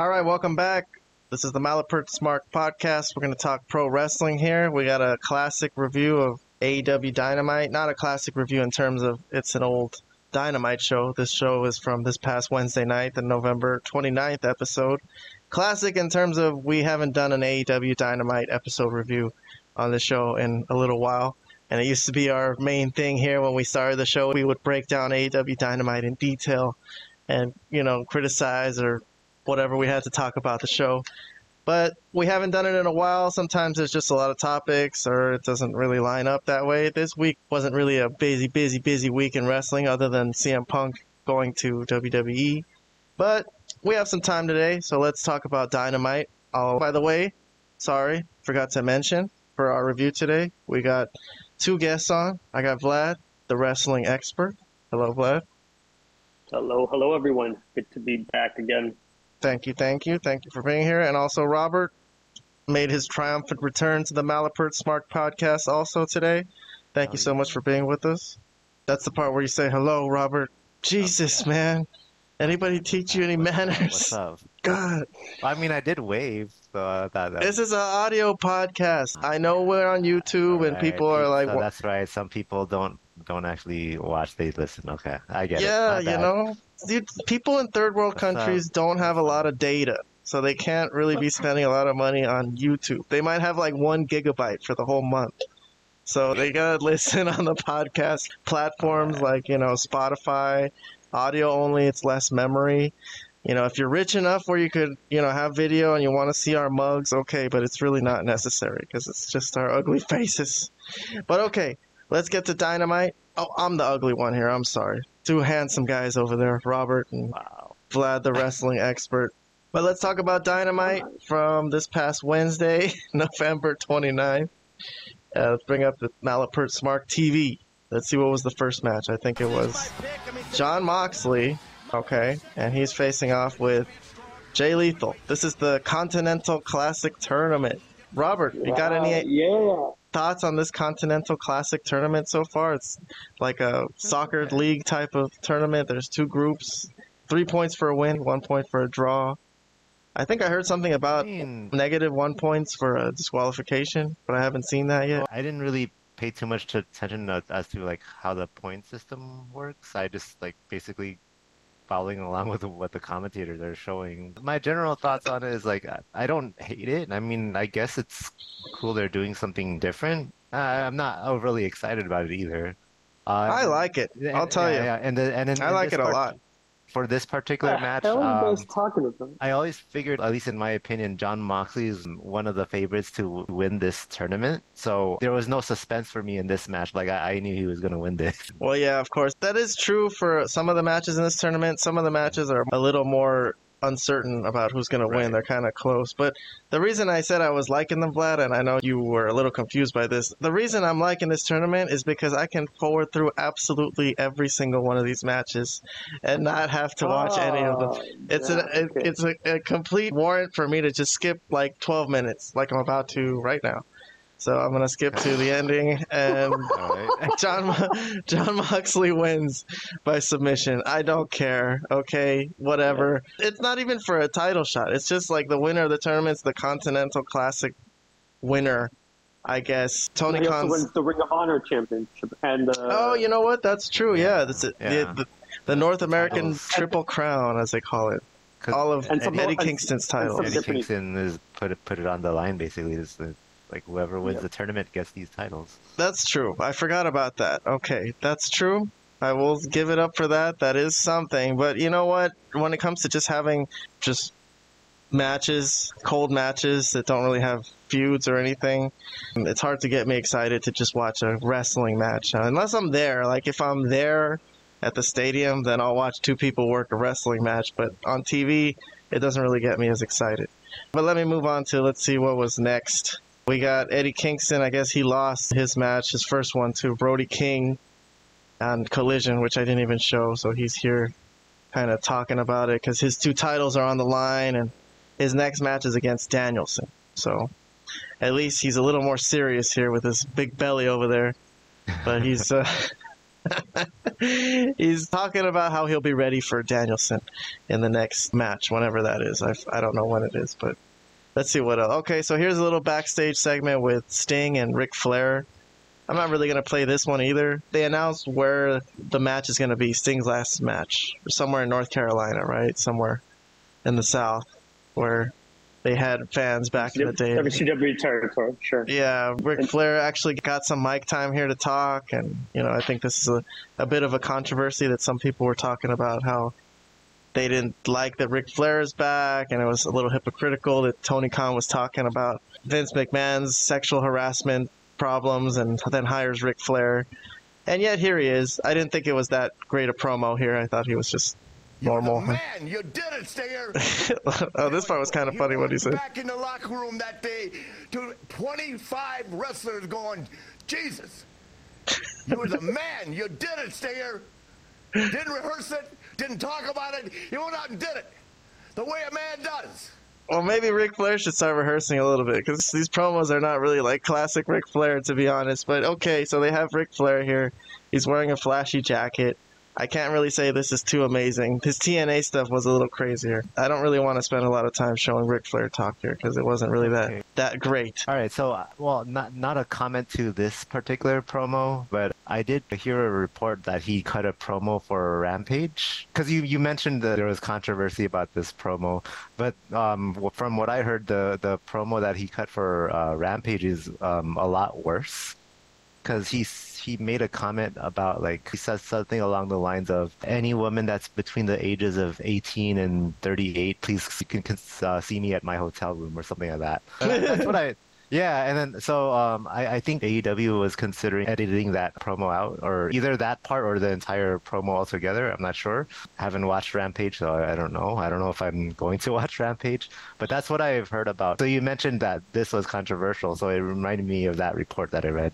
All right, welcome back. This is the Malapert Smart Podcast. We're going to talk pro wrestling here. We got a classic review of AEW Dynamite. Not a classic review in terms of it's an old Dynamite show. This show is from this past Wednesday night, the November 29th episode. Classic in terms of we haven't done an AEW Dynamite episode review on the show in a little while. And it used to be our main thing here when we started the show. We would break down AEW Dynamite in detail and, you know, criticize or whatever we had to talk about the show. But we haven't done it in a while. Sometimes there's just a lot of topics or it doesn't really line up that way. This week wasn't really a busy, busy, busy week in wrestling other than CM Punk going to WWE. But we have some time today, so let's talk about Dynamite. Oh, by the way, sorry, forgot to mention for our review today, we got two guests on. I got Vlad, the wrestling expert. Hello, Vlad. Hello, hello, everyone. Good to be back again. Thank you, thank you, thank you for being here. And also, Robert made his triumphant return to the Malapert Smart Podcast also today. Thank you so much for being with us. That's the part where you say hello, Robert. Jesus, man. Anybody teach you any manners? What's up? God. I mean, I did wave, so I thought that. Uh, this is an audio podcast. I know we're on YouTube and people are like, So "Wha- that's right. Some people don't don't actually watch; they listen. Okay, I get it. yeah, you know, dude, people in third world up? Uh, countries don't have a lot of data, so they can't really be spending a lot of money on YouTube. They might have like one gigabyte for the whole month. So they gotta listen on the podcast platforms like, you know, Spotify, audio only, it's less memory. You know, if you're rich enough where you could, you know, have video and you want to see our mugs, okay, but it's really not necessary because it's just our ugly faces. But okay, let's get to Dynamite. Oh, I'm the ugly one here. I'm sorry. Two handsome guys over there, Robert and Wow. Vlad, the wrestling expert. But let's talk about Dynamite from this past Wednesday, November 29th. Uh, let's bring up the Malapert Smart TV. Let's see what was the first match. I think it was Jon Moxley, okay, and he's facing off with Jay Lethal. This is the Continental Classic Tournament. Robert, you got any Uh, yeah. Thoughts on this Continental Classic tournament so far? It's like a soccer league type of tournament. There's two groups, three points for a win, one point for a draw. I think I heard something I about mean, negative one points for a disqualification, but I haven't seen that yet. Oh, I didn't really pay too much attention as to like how the point system works. I just like basically following along with what the commentators are showing. My general thoughts on it is like I- don't hate it. I mean, I guess it's cool they're doing something different. Uh, I'm not overly excited about it either. Uh, I like it. I'll tell yeah, you. Yeah, and the, and in, I like it a lot. For this particular the match, hell are you um, talking about? I always figured, at least in my opinion, Jon Moxley is one of the favorites to win this tournament. So there was no suspense for me in this match. Like I, I knew he was going to win this. Well, yeah, of course. That is true for some of the matches in this tournament. Some of the matches are a little more uncertain about who's going to win. They're kind of close. But the reason I said I was liking them, Vlad, and I know you were a little confused by this, the reason I'm liking this tournament is because I can forward through absolutely every single one of these matches and not have to watch any of them. Oh, It's yeah, a it, okay. it's a, a complete warrant for me to just skip like 12 minutes, like I'm about to right now. So I'm gonna skip to the ending, and All right. John Mo- Jon Moxley wins by submission. I don't care. Okay, whatever. It's not even for a title shot. It's just like the winner of the tournament's the Continental Classic winner, I guess. Tony he also wins the Ring of Honor Championship and uh, Oh, you know what? That's true. Yeah, that's it. Yeah. The, the, the North American titles. Triple Crown, as they call it. All of And Eddie and- Kingston's and titles. Eddie Kingston is put it put it on the line basically. It's the, like whoever wins Yeah. the tournament gets these titles. That's true. I forgot about that. Okay, that's true. I will give it up for that. That is something. But you know what? When it comes to just having just matches, cold matches that don't really have feuds or anything, it's hard to get me excited to just watch a wrestling match. Uh, unless I'm there. Like if I'm there at the stadium, then I'll watch two people work a wrestling match. But on TV, it doesn't really get me as excited. But let me move on to let's see what was next. We got Eddie Kingston. I guess he lost his match, his first one to Brody King on Collision, which I didn't even show. So he's here kind of talking about it because his two titles are on the line and his next match is against Danielson. So at least he's a little more serious here with his big belly over there. But he's uh, He's talking about how he'll be ready for Danielson in the next match, whenever that is. I, I don't know when it is, but let's see what else. Okay, so here's a little backstage segment with Sting and Ric Flair. I'm not really going to play this one either. They announced where the match is going to be Sting's last match, somewhere in North Carolina, right? Somewhere in the South, where they had fans back in the day. WCW territory, sure. Yeah, Ric Flair actually got some mic time here to talk, and you know I think this is a, a bit of a controversy that some people were talking about how they didn't like that Ric Flair is back, and it was a little hypocritical that Tony Khan was talking about Vince McMahon's sexual harassment problems, and then hires Ric Flair. And yet here he is. I didn't think it was that great a promo here. I thought he was just normal. man, you did it, Stinger. oh, this part was kind of funny what he said. Back in the locker room that day, to 25 wrestlers going, Jesus, you was a man. You did it, Stinger. Didn't rehearse it, didn't talk about it. You went out and did it the way a man does. Well, maybe Ric Flair should start rehearsing a little bit because these promos are not really like classic Ric Flair, to be honest. But okay, so they have Ric Flair here. He's wearing a flashy jacket. I can't really say this is too amazing. His TNA stuff was a little crazier. I don't really want to spend a lot of time showing Ric Flair talk here because it wasn't really that that great. All right, so uh, well, not not a comment to this particular promo, but I did hear a report that he cut a promo for Rampage because you, you mentioned that there was controversy about this promo, but um, from what I heard, the the promo that he cut for uh, Rampage is um, a lot worse because he s- he made a comment about like he said something along the lines of any woman that's between the ages of 18 and 38 please you can uh, see me at my hotel room or something like that. That's what i yeah and then so um, I, I think aew was considering editing that promo out or either that part or the entire promo altogether i'm not sure. Haven't watched rampage so i I don't know. I don't know if i'm going to watch rampage but that's what i've heard about. So you mentioned that this was controversial so it reminded me of that report that i read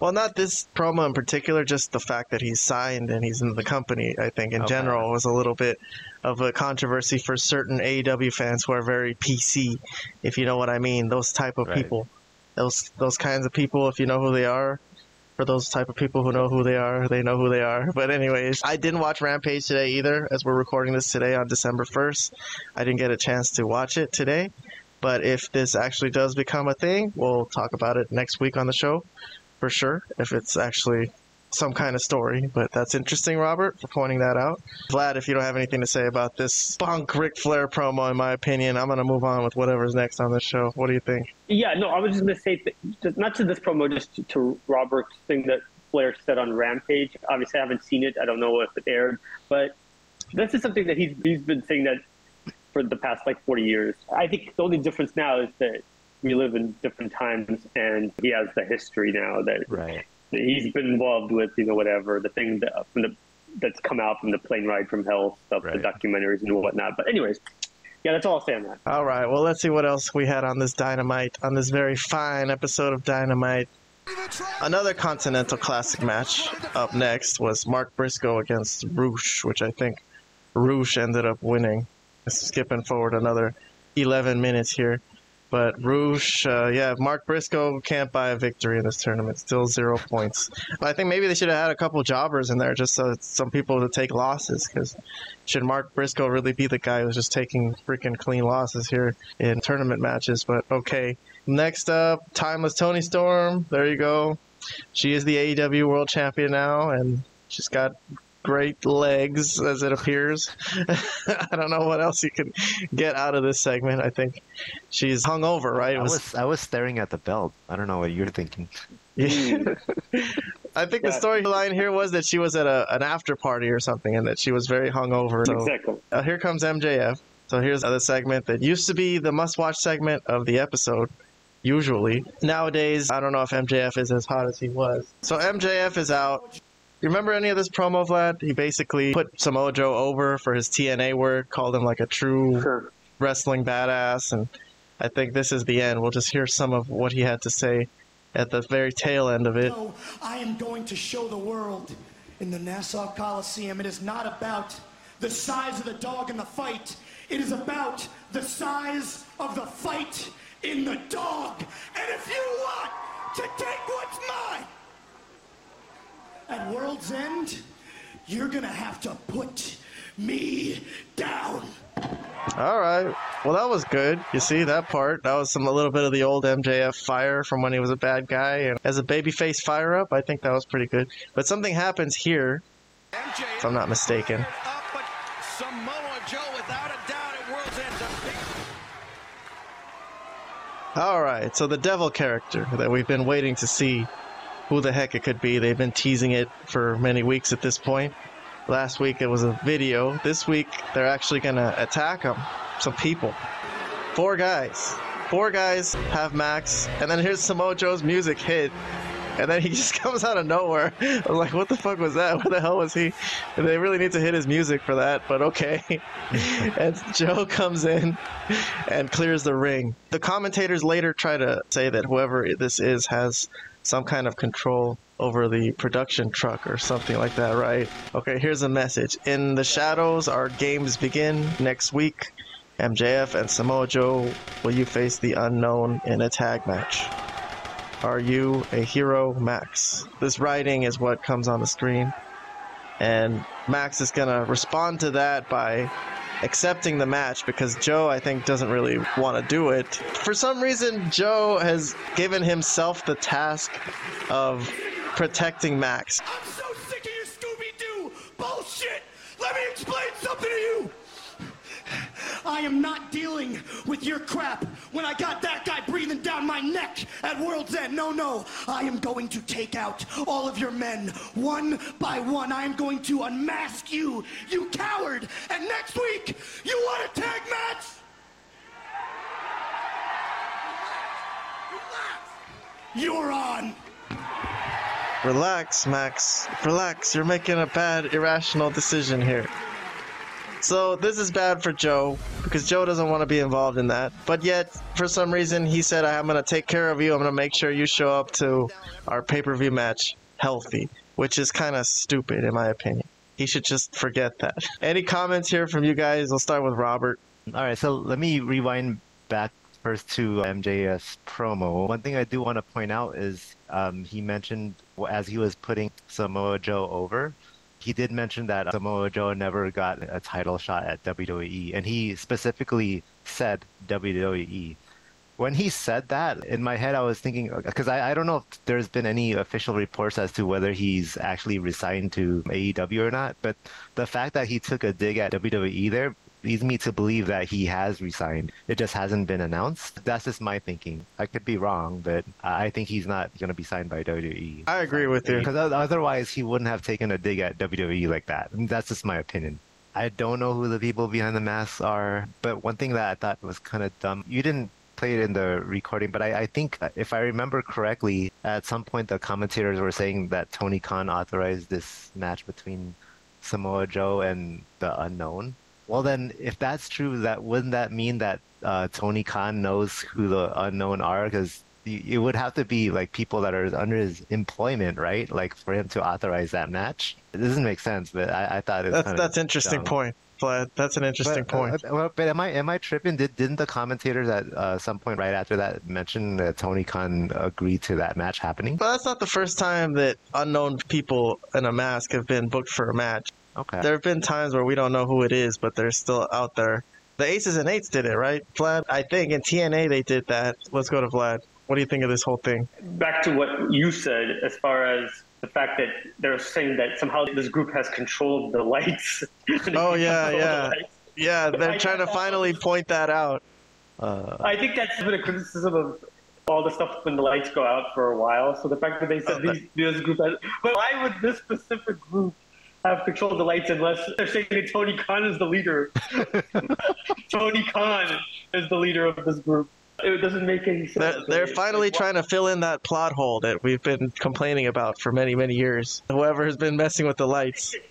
Well, not this promo in particular, just the fact that he's signed and he's in the company. I think in Okay. general was a little bit of a controversy for certain AEW fans who are very PC, if you know what I mean. Those type of Right. people, those those kinds of people, if you know who they are. For those type of people who know who they are, they know who they are. But anyways, I didn't watch Rampage today either, as we're recording this today on December first. I didn't get a chance to watch it today. But if this actually does become a thing, we'll talk about it next week on the show for sure if it's actually some kind of story. But that's interesting, Robert, for pointing that out. Vlad, if you don't have anything to say about this bunk Ric Flair promo, in my opinion, I'm going to move on with whatever's next on the show. What do you think? Yeah, no, I was just going to say, th- just, not to this promo, just to, to Robert's thing that Flair said on Rampage. Obviously, I haven't seen it. I don't know if it aired, but this is something that he's he's been saying that for the past like 40 years. I think the only difference now is that we live in different times, and he has the history now that right he's been involved with, you know, whatever the thing that from the that's come out from the plane ride from hell stuff, Right. the documentaries and whatnot. But anyways, yeah, that's all I'll say on that. All right, well, let's see what else we had on this Dynamite, on this very fine episode of Dynamite. Another Continental Classic match up next was Mark Briscoe against Rush, which I think Rush ended up winning. Skipping forward another 11 minutes here. But Rush, uh, yeah, Mark Briscoe can't buy a victory in this tournament. Still zero points. But I think maybe they should have had a couple jobbers in there just so some people to take losses. Because should Mark Briscoe really be the guy who's just taking freaking clean losses here in tournament matches? But okay. Next up, Timeless Toni Storm. There you go. She is the AEW World Champion now, and she's got great legs, as it appears. I don't know what else you can get out of this segment. I think she's hung over, right? I was I was staring at the belt. I don't know what you're thinking. Yeah. I think the storyline here was that she was at a, an after party or something, and that she was very hungover. So Exactly. uh, here comes MJF. So here's the segment that used to be the must-watch segment of the episode. Usually, nowadays, I don't know if MJF is as hot as he was. So MJF is out. You remember any of this promo, Vlad? He basically put Samoa Joe over for his TNA work, called him like a true Sure. wrestling badass, and I think this is the end. We'll just hear some of what he had to say at the very tail end of it. So I am going to show the world in the Nassau Coliseum. It is not about the size of the dog in the fight. It is about the size of the fight in the dog. And if you want to take what's mine, At World's End, you're gonna have to put me down. All right. Well, that was good. You see that part? That was some a little bit of the old MJF fire from when he was a bad guy, and as a babyface fire up, I think that was pretty good. But something happens here, if I'm not mistaken. All right. So the devil character that we've been waiting to see, who the heck it could be. They've been teasing it for many weeks at this point. Last week it was a video. This week they're actually gonna attack him. Some people. Four guys. Four guys have Max, and then here's Samoa Joe's music hit, and then he just comes out of nowhere. I was like, what the fuck was that? Where the hell was he? And they really need to hit his music for that, but okay. and Joe comes in and clears the ring. The commentators later try to say that whoever this is has some kind of control over the production truck or something like that, right? Okay, here's a message. In the shadows, our games begin next week. MJF and Samoa Joe, will you face the unknown in a tag match? Are you a hero, Max? This writing is what comes on the screen. And Max is going to respond to that by accepting the match because Joe, I think, doesn't really want to do it. For some reason, Joe has given himself the task of protecting Max. I'm so sick of your Scooby Doo bullshit! Let me explain something to you! I am not dealing with your crap when I got that guy breathing down my neck at World's End. No, no. I am going to take out all of your men one by one. I am going to unmask you, you coward. And next week, you want a tag match? You're on. Relax, Max. Relax. You're making a bad, irrational decision here. So this is bad for Joe because Joe doesn't want to be involved in that. But yet, for some reason, he said, "I'm going to take care of you. I'm going to make sure you show up to our pay-per-view match healthy," which is kind of stupid in my opinion. He should just forget that. Any comments here from you guys? We'll start with Robert. All right, so let me rewind back first to MJF's promo. One thing I do want to point out is um, he mentioned as he was putting Samoa Joe over, he did mention that uh, Samoa Joe never got a title shot at WWE, and he specifically said WWE. When he said that, in my head, I was thinking uh, because I, I don't know if there's been any official reports as to whether he's actually resigned to AEW or not. But the fact that he took a dig at WWE there leads me to believe that he has resigned. It just hasn't been announced. That's just my thinking. I could be wrong, but I think he's not going to be signed by WWE. I agree with you. Because otherwise, he wouldn't have taken a dig at WWE like that. That's just my opinion. I don't know who the people behind the masks are, but one thing that I thought was kind of dumb, you didn't play it in the recording, but I, I, think uh, if I remember correctly, at some point the commentators were saying that Tony Khan authorized this match between Samoa Joe and the Unknown. Well, then, if that's true, that wouldn't that mean that uh, Tony Khan knows who the unknown are? Because it would have to be like people that are under his employment, right? Like for him to authorize that match. It doesn't make sense, but I, I thought it was that's that's interesting dumb. point. But that's an interesting but, point. Uh, but am I am I tripping? Did didn't the commentators at uh, some point right after that mention that Tony Khan agreed to that match happening? But that's not the first time that unknown people in a mask have been booked for a match. Okay. There have been times where we don't know who it is, but they're still out there. The Aces and Eights did it, right, Vlad? I think in TNA they did that. Let's go to Vlad. What do you think of this whole thing? Back to what you said, as far as the fact that they're saying that somehow this group has control of the lights. oh yeah, yeah, yeah. They're trying to finally point that out. Uh, I think that's been a criticism of all the stuff when the lights go out for a while. So the fact that they said Oh, these, this group has, but why would this specific group have control of the lights unless they're saying that Tony Khan is the leader? Tony Khan is the leader of this group. It doesn't make any sense. They're, they're me. finally Like, trying to fill in that plot hole that we've been complaining about for many, many years. Whoever has been messing with the lights.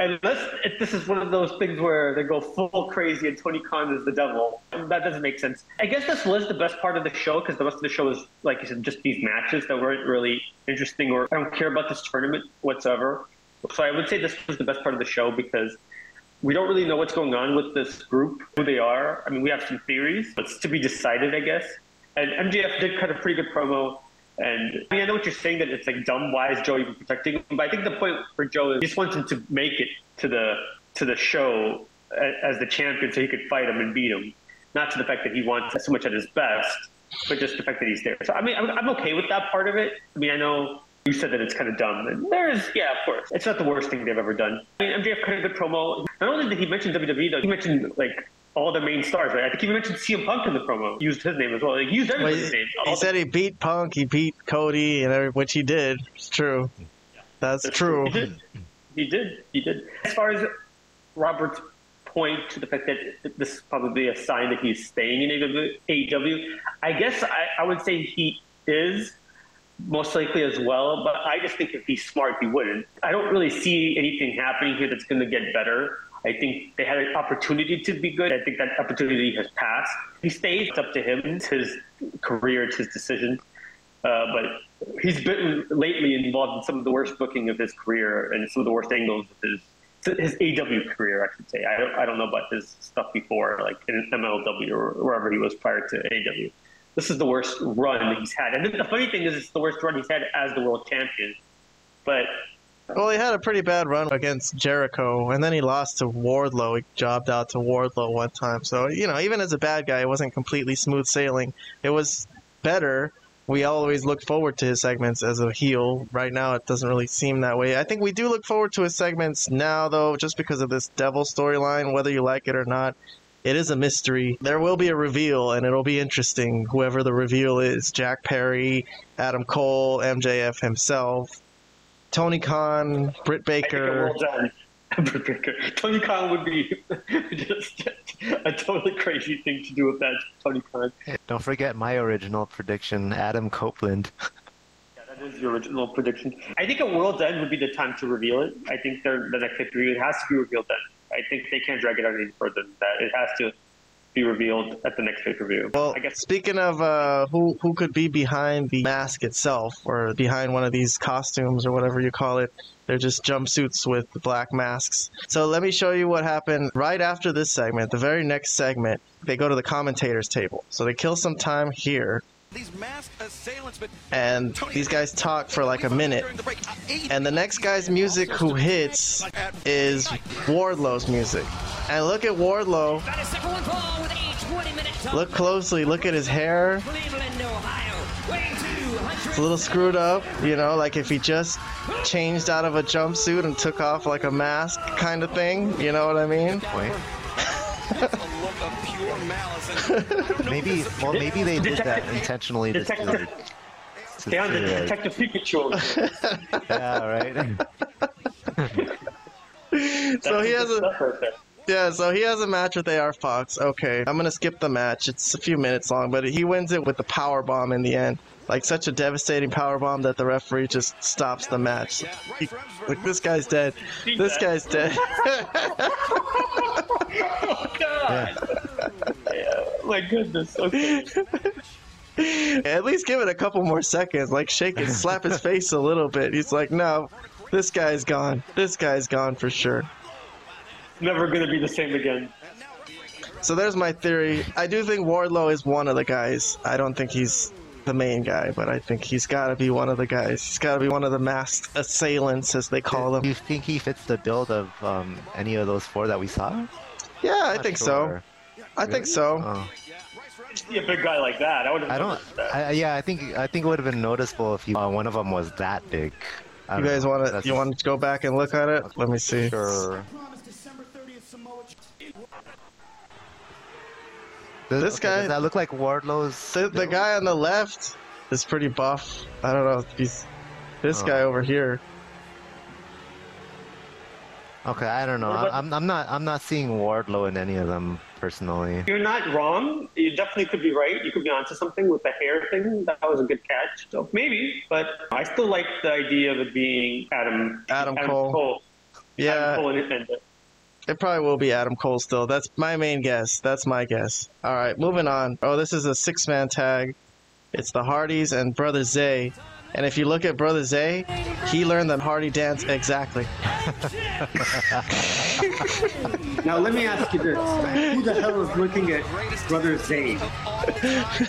Unless if this is one of those things where they go full crazy and Tony Khan is the devil, that doesn't make sense. I guess this was the best part of the show because the rest of the show is, like you said, just these matches that weren't really interesting or I don't care about this tournament whatsoever. So I would say this was the best part of the show because we don't really know what's going on with this group, who they are. I mean, we have some theories, but it's to be decided, I guess. And MJF did cut a pretty good promo And I mean, I know what you're saying that it's like dumb. Why is Joe even protecting him? But I think the point for Joe is he just wants him to make it to the to the show as the champion, so he could fight him and beat him. Not to the fact that he wants so much at his best, but just the fact that he's there. So I mean, I'm okay with that part of it. I mean, I know you said that it's kind of dumb. And there is, yeah, of course, it's not the worst thing they've ever done. I mean, MJF cut a good promo. Not only did he mention WWE, though, he mentioned like all the main stars, right? I think he mentioned CM Punk in the promo. He used his name as well. Like, he used Well, everybody's he, name. he All said the- he beat Punk, he beat Cody, and every, which he did. It's true. That's true. He did. He did. He did. As far as Robert's point to the fact that this is probably a sign that he's staying in AEW, I guess I, I would say he is most likely as well. But I just think if he's smart, he wouldn't. I don't really see anything happening here that's going to get better. I think they had an opportunity to be good. I think that opportunity has passed. He stays. It's up to him. It's his career. It's his decision. Uh, but he's been lately involved in some of the worst booking of his career and some of the worst angles of his his AW career, I should say. I don't, I don't know about his stuff before, like in MLW or wherever he was prior to AW. This is the worst run that he's had. And the funny thing is, it's the worst run he's had as the world champion. But uh, Well, he had a pretty bad run against Jericho, and then he lost to Wardlow. He jobbed out to Wardlow one time. So, you know, even as a bad guy, it wasn't completely smooth sailing. It was better. We always look forward to his segments as a heel. Right now, it doesn't really seem that way. I think we do look forward to his segments now, though, just because of this devil storyline, whether you like it or not. It is a mystery. There will be a reveal, and it'll be interesting. Whoever the reveal is Jack Perry, Adam Cole, MJF himself, Tony Khan, Britt I think it Baker. will done. Britt Baker. Tony Khan would be just a totally crazy thing to do with that. Tony Khan. Don't forget my original prediction, Adam Copeland. Yeah, that is your original prediction. I think a World's End would be the time to reveal it. I think they're, the next pay-per-view, it has to be revealed then. I think they can't drag it out any further than that. It has to be revealed at the next pay-per-view. Well, I guess speaking of uh, who who could be behind the mask itself, or behind one of these costumes, or whatever you call it, they're just jumpsuits with black masks. So let me show you what happened right after this segment. The very next segment, they go to the commentators table. So they kill some time here, These masked assailants, but and these guys talk for like a minute. And the next guy's music who hits is Wardlow's music. And look at Wardlow. Look closely. Look at his hair. It's a little screwed up, you know, like if he just changed out of a jumpsuit and took off like a mask kind of thing. You know what I mean? Point. a look of pure malice. And I don't know Maybe, if this is well, maybe they did that intentionally. Just to, Detective- to down to say, like, Detective Pikachu. yeah, right. So he has a Stuff right there. Yeah, so he has a match with AR Fox. Okay, I'm gonna skip the match. It's a few minutes long, but he wins it with the power bomb in the end. Like such a devastating power bomb that the referee just stops the match. He- like this guy's dead. This guy's dead. Oh, God. Yeah, my goodness. Okay. At least give it a couple more seconds. Like shake it, slap his face a little bit. He's like, no, this guy's gone. This guy's gone for sure. Never going to be the same again. So there's my theory. I do think Wardlow is one of the guys. I don't think he's the main guy, but I think he's got to be one of the guys. He's got to be one of the masked assailants, as they call them. Do you think he fits the build of um, any of those four that we saw? Yeah, I Not think so. sure. I think so. Oh. See a big guy like that. I would I don't. that. I, yeah, I think I think it would have been noticeable if you, uh, one of them was that big. I You guys want to? You want to go back and look at it? Let me see. Sure. Promise December 30th, Samoa. Does, This okay, guy- Does that look like Wardlow's? The, the guy on the left is pretty buff. I don't know if he's this Oh. guy over here. Okay, I don't know. I'm I'm not I'm not seeing Wardlow in any of them personally. You're not wrong. You definitely could be right. You could be onto something with the hair thing. That was a good catch. So maybe, but I still like the idea of it being Adam. Adam Cole. Yeah, Adam Cole and, and It probably will be Adam Cole still. That's my main guess. That's my guess. All right, moving on. Oh, this is a six man tag. It's the Hardys and Brother Zay. And if you look at Brother Zay, he learned the Hardy dance exactly. Now let me ask you this: Who the hell is looking at Brother Zay?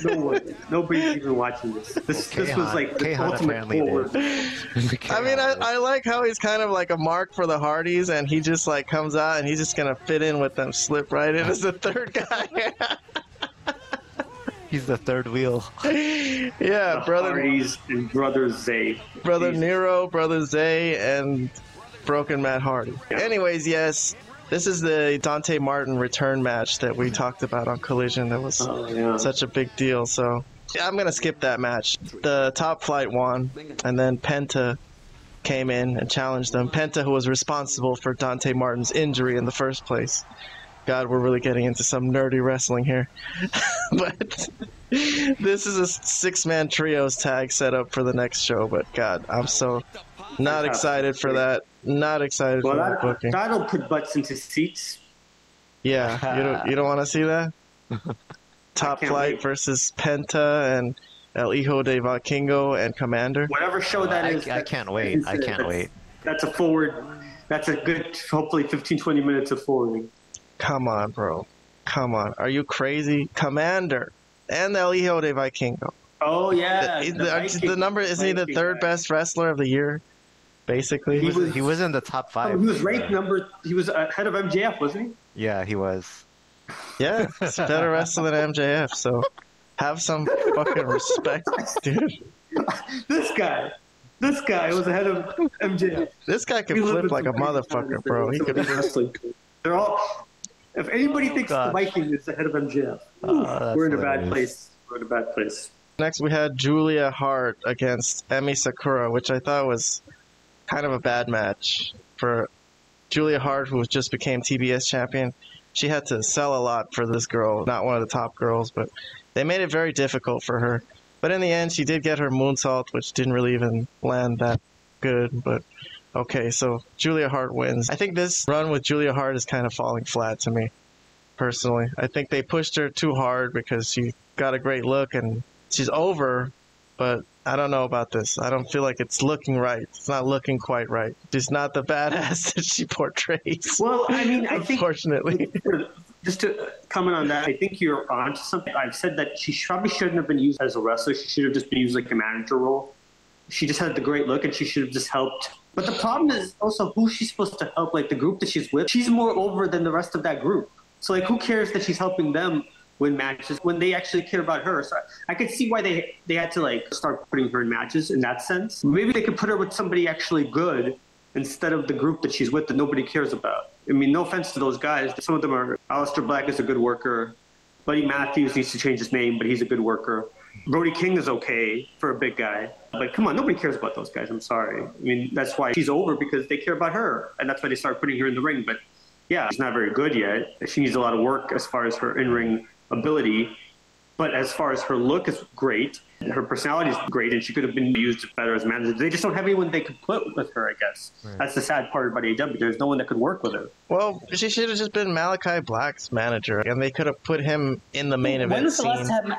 No one. Nobody's even watching this. This, this was like the K-Han ultimate apparently forward. I mean, I, I like how he's kind of like a mark for the Hardys, and he just like comes out and he's just gonna fit in with them, slip right in as the third guy. He's the third wheel. yeah, brother, Hardys and Brother Zay. brother Jesus. Nero, brother Zay, and Broken Matt Hardy. Anyways, yes, this is the Dante Martin return match that we talked about on Collision. That was Oh, yeah. such a big deal. So yeah, I'm gonna skip that match. The top flight won, and then Penta came in and challenged them. Penta, who was responsible for Dante Martin's injury in the first place. God, we're really getting into some nerdy wrestling here. but this is a six man trios tag set up for the next show. But God, I'm so not excited for that. Not excited Well, for that that, booking. that'll put butts into seats. Yeah, you don't you don't want to see that? Top Flight wait. versus Penta and El Hijo de Vikingo and Komander. Whatever show uh, that I, is. I that- can't wait. I can't wait. That's a forward. That's a good, hopefully 15, 20 minutes of forwarding. Come on, bro. Come on. Are you crazy? Komander and El Hijo de Vikingo. Oh yeah, the, the the- uh, Viking- the number isn't he the third guy. best wrestler of the year? Basically. He He was, was- he was in the top Oh, five. he was ranked number. He was ahead of MJF, wasn't he? Yeah, he was. Yeah, he's better wrestler than MJF, so have some fucking respect, dude. This guy, this guy was ahead of MJF. This guy can flip like a motherfucker, bro. He could wrestling. They're all. If anybody thinks the Gosh. Viking is ahead of MJF, Oh, we're in a bad place. We're in a bad place. Next, we had Julia Hart against Emi Sakura, which I thought was kind of a bad match for Julia Hart, who just became TBS champion. She had to sell a lot for this girl, not one of the top girls, but they made it very difficult for her. But in the end, she did get her moonsault, which didn't really even land that good. But okay, so Julia Hart wins. I think this run with Julia Hart is kind of falling flat to me, personally. I think they pushed her too hard because she got a great look and she's over, but I don't know about this. I don't feel like it's looking right. It's not looking quite right. She's not the badass that she portrays. Well, I mean, I think unfortunately. just to comment on that, I think you're onto something. I've said that she probably shouldn't have been used as a wrestler. She should have just been used like a manager role. She just had the great look, and she should have just helped. But the problem is also who's she supposed to help? Like the group that she's with, she's more over than the rest of that group. So like, who cares that she's helping them win matches when they actually care about her? So I could see why they they had to like start putting her in matches in that sense. Maybe they could put her with somebody actually good instead of the group that she's with that nobody cares about. I mean, no offense to those guys. Some of them are. Aleister Black is a good worker. Buddy Matthews needs to change his name, but he's a good worker. Brody King is okay for a big guy. But come on, nobody cares about those guys. I'm sorry. I mean, that's why she's over because they care about her. And that's why they start putting her in the ring. But yeah, she's not very good yet. She needs a lot of work as far as her in ring ability. But as far as her look is great, her personality is great, and she could have been used better as a manager. They just don't have anyone they could put with her, I guess. That's the sad part about AEW. There's no one that could work with her. Well, she should have just been Malachi Black's manager, and they could have put him in the main when event was the last scene. time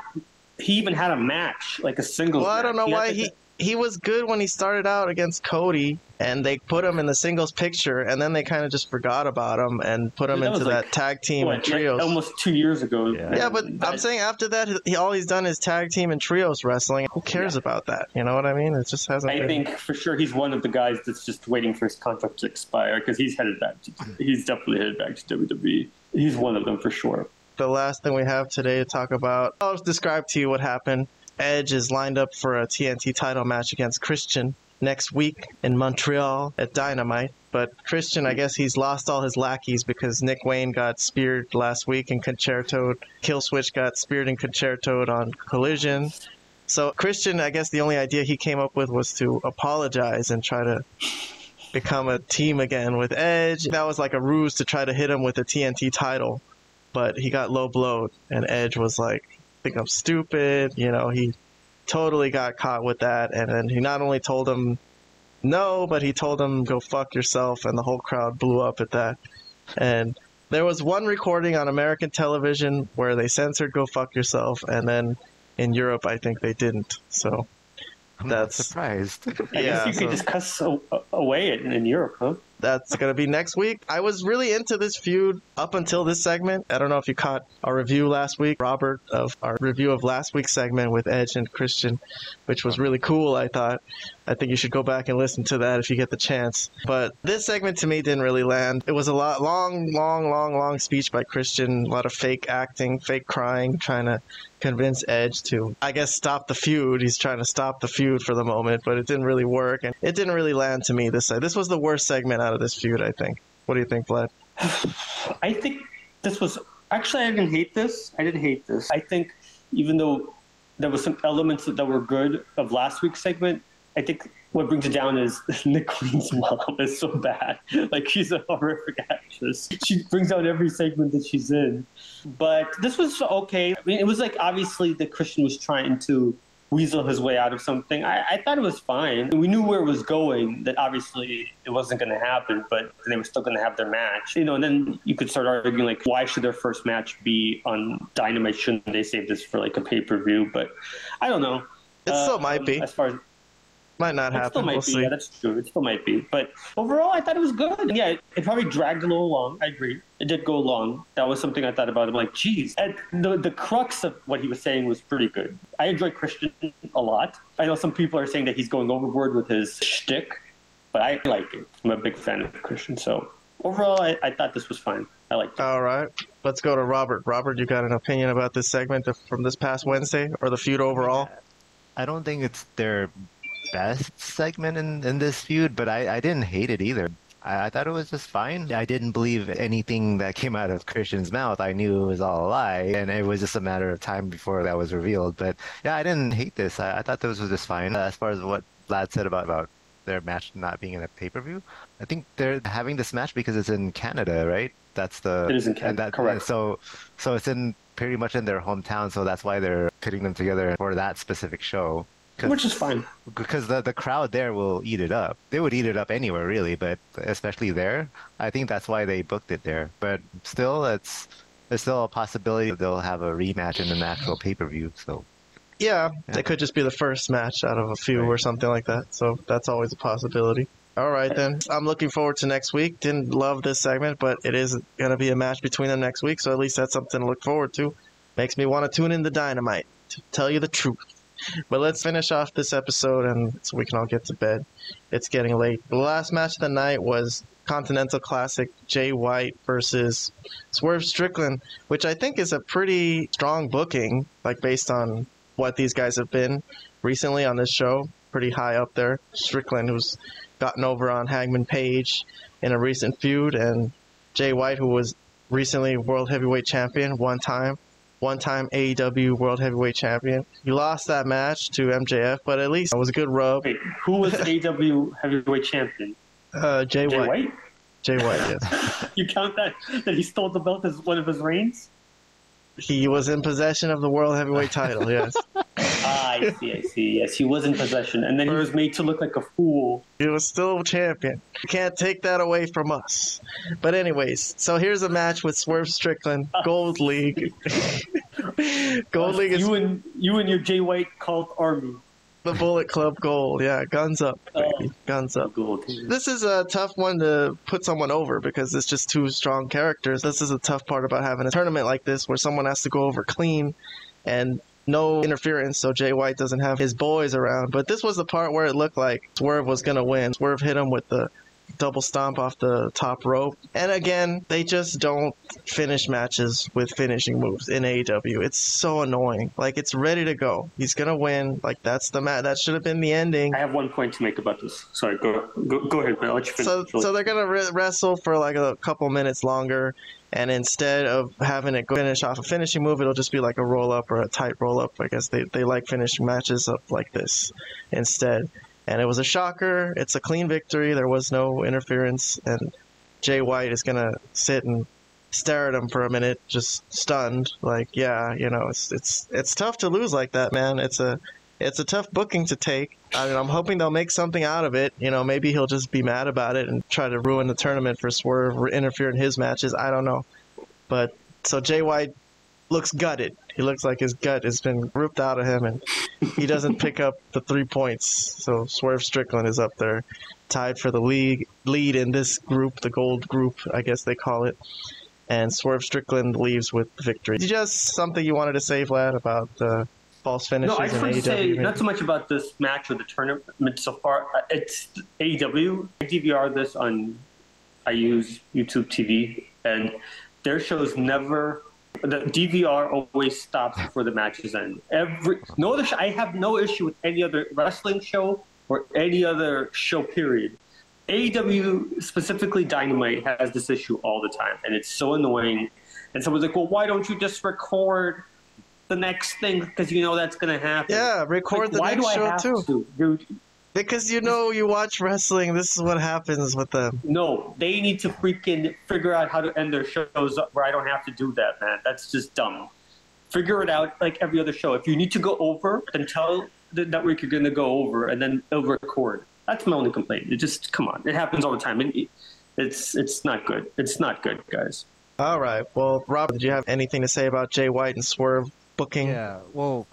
he even had a match, like a singles Well, I don't know match? why he he was good when he started out against Cody, and they put him in the singles picture, and then they kind of just forgot about him and put him That into that like, tag team what, and like almost two years ago. Yeah. yeah, but I'm saying after that, he all he's done is tag team and trios wrestling. Who cares about that? You know what I mean? It just hasn't. I been... think for sure he's one of the guys that's just waiting for his contract to expire because he's headed back. To, he's definitely headed back to WWE. He's one of them for sure. The last thing we have today to talk about. I'll describe to you what happened. Edge is lined up for a TNT title match against Christian next week in Montreal at Dynamite. But Christian, I guess he's lost all his lackeys because Nick Wayne got speared last week in Con-Chair-To. Killswitch got speared in Con-Chair-To on Collision. So Christian, I guess the only idea he came up with was to apologize and try to become a team again with Edge. That was like a ruse to try to hit him with a TNT title but he got low blowed and edge was like think i'm stupid you know he totally got caught with that and then he not only told him no but he told him go fuck yourself and the whole crowd blew up at that and there was one recording on american television where they censored go fuck yourself and then in europe i think they didn't so I'm not That's- surprised. I Yeah, guess you so- could just cuss away it in Europe, huh? That's going to be next week. I was really into this feud up until this segment. I don't know if you caught our review last week, Robert, of our review of last week's segment with Edge and Christian, which was really cool, I thought. I think you should go back and listen to that if you get the chance. But this segment to me didn't really land. It was a lot long, long, long, long speech by Christian, a lot of fake acting, fake crying, trying to convince Edge to, I guess, stop the feud. He's trying to stop the feud for the moment, but it didn't really work, and it didn't really land to me this side. This was the worst segment out of this feud, I think. What do you think, Vlad? I think this was actually I didn't hate this. I didn't hate this. I think even though there was some elements that, that were good of last week's segment, I think what brings it down is Nick Wayne's mom is so bad. Like she's a horrific actress. She brings out every segment that she's in. But this was okay. I mean, it was like obviously the Christian was trying to weasel his way out of something. I, I thought it was fine. We knew where it was going. That obviously it wasn't going to happen, but they were still going to have their match. You know, and then you could start arguing like, why should their first match be on Dynamite? Shouldn't they save this for like a pay per view? But I don't know. It still uh, might be. As far as might not happen. it happen. still might we'll be. see. Yeah, that's true. It still might be. But overall, I thought it was good. Yeah, it, it probably dragged a little long. I agree. It did go long. That was something I thought about. I'm like, geez. And the, the crux of what he was saying was pretty good. I enjoy Christian a lot. I know some people are saying that he's going overboard with his shtick, but I like it. I'm a big fan of Christian. So overall, I, I thought this was fine. I liked it. All right, let's go to Robert. Robert, you got an opinion about this segment from this past Wednesday or the feud overall? I don't think it's their best segment in, in this feud, but I, I didn't hate it either. I, I thought it was just fine. I didn't believe anything that came out of Christian's mouth. I knew it was all a lie, and it was just a matter of time before that was revealed. But yeah, I didn't hate this. I, I thought this was just fine. As far as what Vlad said about, about their match not being in a pay per view, I think they're having this match because it's in Canada, right? That's the It is in Canada, that- correct. So so it's in pretty much in their hometown, so that's why they're putting them together for that specific show. Which is fine. because the the crowd there will eat it up. They would eat it up anywhere really, but especially there. I think that's why they booked it there. But still, it's there's still a possibility that they'll have a rematch in an actual pay per view. So Yeah, Yeah. it could just be the first match out of a few or something like that. So that's always a possibility. All right, then. I'm looking forward to next week. Didn't love this segment, but it is going to be a match between them next week, so at least that's something to look forward to. Makes me want to tune in to Dynamite, to tell you the truth. But let's finish off this episode and so we can all get to bed. It's getting late. The last match of the night was Continental Classic Jay White versus Swerve Strickland, which I think is a pretty strong booking, like based on what these guys have been recently on this show. Pretty high up there. Strickland, who's gotten over on Hangman Page in a recent feud, and Jay White, who was recently World Heavyweight Champion one time, one time AEW World Heavyweight Champion. He lost that match to MJF, but at least it was a good rub. Wait, who was AW heavyweight champion? Uh, Jay, Jay White. White? Jay White, yes. You count that that he stole the belt as one of his reigns? he was in possession of the World Heavyweight title, yes. Ah, I see, I see. Yes, he was in possession, and then he was made to look like a fool. He was still champion. You can't take that away from us. But anyways, so here's a match with Swerve Strickland, Gold League. Gold League is you and you and your Jay White cult army. the Bullet Club Gold. Yeah, guns up, baby. Guns up. Gold. This is a tough one to put someone over because it's just two strong characters. This is a tough part about having a tournament like this where someone has to go over clean and no interference so Jay White doesn't have his boys around. But this was the part where it looked like Swerve was going to win. Swerve hit him with the double stomp off the top rope. And again, they just don't finish matches with finishing moves in AEW. It's so annoying. Like it's ready to go. He's going to win. Like that's the match. That should have been the ending. I have one point to make about this. Sorry, go go, go ahead. I'll let you finish. So, so they're gonna re- wrestle for like a couple minutes longer, and instead of having it finish off a finishing move, it'll just be like a roll up or a tight roll up. I guess they they like finishing matches up like this instead. And it was a shocker. It's a clean victory. There was no interference, and Jay White is gonna sit and stare at him for a minute, just stunned. Like, yeah, you know, it's it's it's tough to lose like that, man. It's a it's a tough booking to take. I mean, I'm hoping they'll make something out of it. You know, maybe he'll just be mad about it and try to ruin the tournament for Swerve interfere in his matches. I don't know. But so Jay White looks gutted. He looks like his gut has been ripped out of him, and he doesn't pick up the three points. So Swerve Strickland is up there, tied for the league lead in this group, the gold group, I guess they call it. And Swerve Strickland leaves with victory. Have something you wanted to say, Vlad, about the false finishes No, I just want to say not so much about this match or the tournament so far. Uh, It's AEW. I DVR this on. I use YouTube TV, and their shows never. The DVR always stops before the matches end. Every no other. sh- I have no issue with any other wrestling show or any other show. Period. AEW specifically Dynamite has this issue all the time, and it's so annoying. And someone's like, "Well, why don't you just record the next thing because you know that's going to happen?" Yeah, record Like, the why next do I show have too. to, dude? Because you know you watch wrestling, this is what happens with them. No, they need to freaking figure out how to end their shows up where I don't have to do that, man. That's just dumb. Figure it out like every other show. If you need to go over, then tell the network you're going to go over, and then they'll record. That's my only complaint. It just come on, it happens all the time, and it- it's it's not good. It's not good, guys. All right. Well, Rob, did you have anything to say about Jay White and Swerve booking? Yeah, well,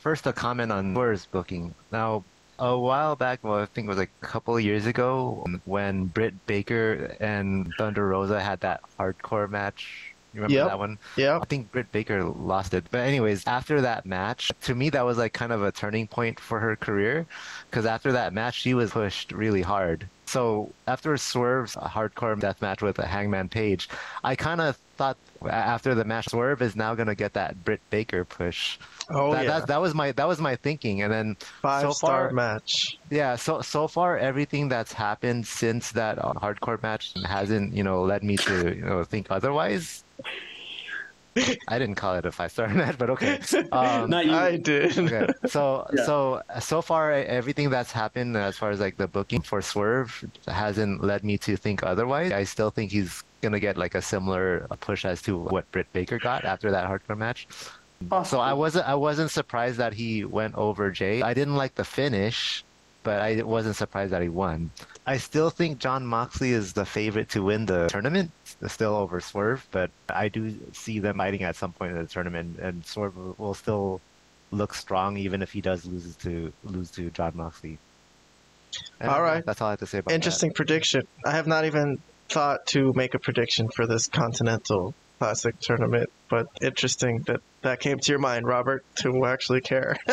first a comment on Swerve's booking. Now, a while back, well, I think it was a couple of years ago, when Britt Baker and Thunder Rosa had that hardcore match. You remember Yep. that one? Yeah. I think Britt Baker lost it. But anyways, after that match, to me that was like kind of a turning point for her career because after that match she was pushed really hard. So after Swerve's hardcore death match with Hangman Page, I kind of thought after the match Swerve is now going to get that Britt Baker push. Oh that, yeah. that, that was my that was my thinking and then Five so star far match. yeah so so far everything that's happened since that uh, hardcore match hasn't you know led me to you know think otherwise I didn't call it a five star match, but okay. Um, Not you. I did. okay. So Yeah. so so far everything that's happened as far as like the booking for Swerve hasn't led me to think otherwise. I still think he's gonna get like a similar push as to what Britt Baker got after that hardcore match. So I wasn't I wasn't surprised that he went over Jay. I didn't like the finish, but I wasn't surprised that he won. I still think Jon Moxley is the favorite to win the tournament, still over Swerve, but I do see them fighting at some point in the tournament, and Swerve will still look strong even if he does lose to lose to Jon Moxley. And All right. that's all I have to say about that. Interesting prediction. I have not even thought to make a prediction for this Continental Classic tournament, but interesting that that came to your mind, Robert, to actually care.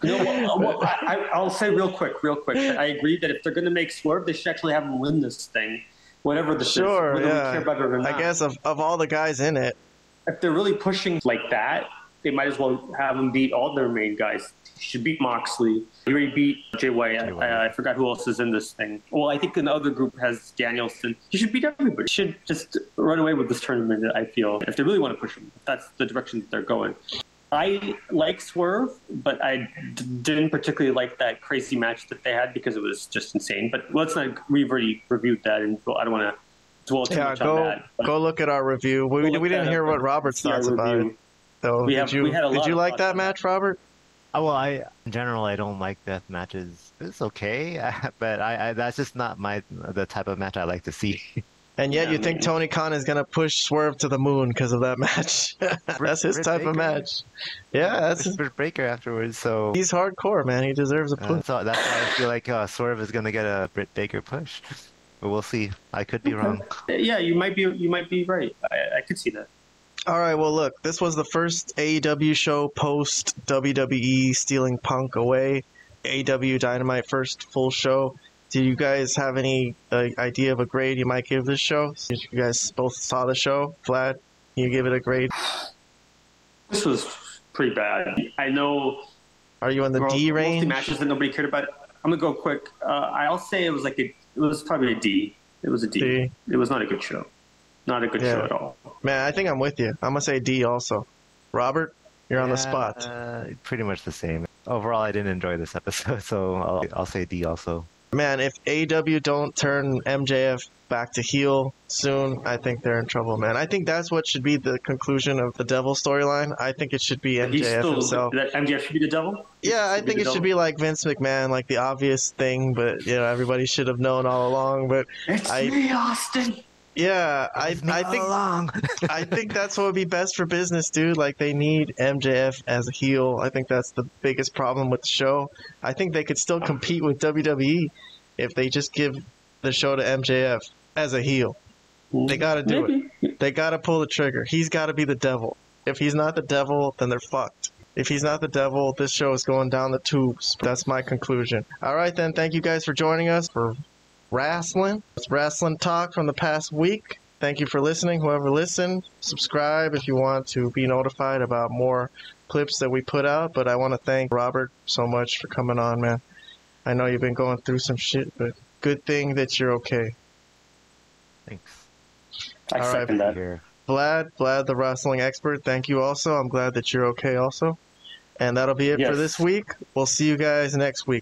Know, well, well, I, I- I'll say real quick, real quick. I agree that if they're going to make Swerve, they should actually have him win this thing, whatever the sure, is, yeah. care about it or not. I guess of, of all the guys in it, if they're really pushing like that, they might as well have him beat all their main guys. Should beat Moxley. He already beat Jay White. Jay White. I, I forgot who else is in this thing. Well, I think another group has Danielson. He should beat everybody. He should just run away with this tournament. I feel if they really want to push him, if that's the direction that they're going. I like Swerve, but I d- didn't particularly like that crazy match that they had because it was just insane. But let's not. We've already reviewed that, and I don't want to dwell too yeah, much go on that. but go look at our review. We, we, didn't hear up what Robert's thoughts about it. So We did have- you we had a did you like that match, Robert? Oh, well, I in general I don't like death matches. It's okay, but I, I that's just not my the type of match I like to see. And yet Yeah, you think man. Tony Khan is gonna push Swerve to the moon because of that match? that's his Britt type of match. Yeah, that's It's Britt Baker afterwards, so he's hardcore, man. He deserves a uh, push. so that's why I feel like uh, Swerve is gonna get a Britt Baker push. But we'll see. I could be wrong. Yeah, you might be. You might be right. I, I could see that. All right, well, look, this was the first AEW show post WWE stealing Punk away. AEW Dynamite first full show. Do you guys have any uh, idea of a grade you might give this show? Since you guys both saw the show, Vlad, can you give it a grade? This was pretty bad. I know Are you on the D mostly range? matches that nobody cared about. I'm gonna go quick. Uh, I'll say it was like a. It was probably a D. It was a D. D. It was not a good show. Not a good Yeah. show at all. Man, I think I'm with you. I'm gonna say D also. Robert, you're on the spot. Uh, pretty much the same. Overall, I didn't enjoy this episode, so I'll, I'll say D also. Man, if AEW don't turn MJF back to heel soon, I think they're in trouble, man. I think that's what should be the conclusion of the Devil storyline. I think it should be He's MJF still himself. that MJF should be the devil. Yeah, I think the it should be like Vince McMahon, like the obvious thing, but you know everybody should have known all along. But It's I- me, Austin. Yeah, I I think. I think that's what would be best for business, dude. Like they need MJF as a heel. I think that's the biggest problem with the show. I think they could still compete with WWE if they just give the show to MJF as a heel. They got to do Maybe. it. They got to pull the trigger. He's got to be the devil. If he's not the devil, then they're fucked. If he's not the devil, this show is going down the tubes. That's my conclusion. All right, then. Thank you guys for joining us for wrestling. It's wrestling talk from the past week. Thank you for listening. Whoever listened, subscribe if you want to be notified about more clips that we put out. But I want to thank Robert so much for coming on, man. I know you've been going through some shit, but good thing that you're okay. Thanks. I All right, second that. Here. Vlad, Vlad, the wrestling expert, thank you also. I'm glad that you're okay also. And that'll be it for this week. We'll see you guys next week.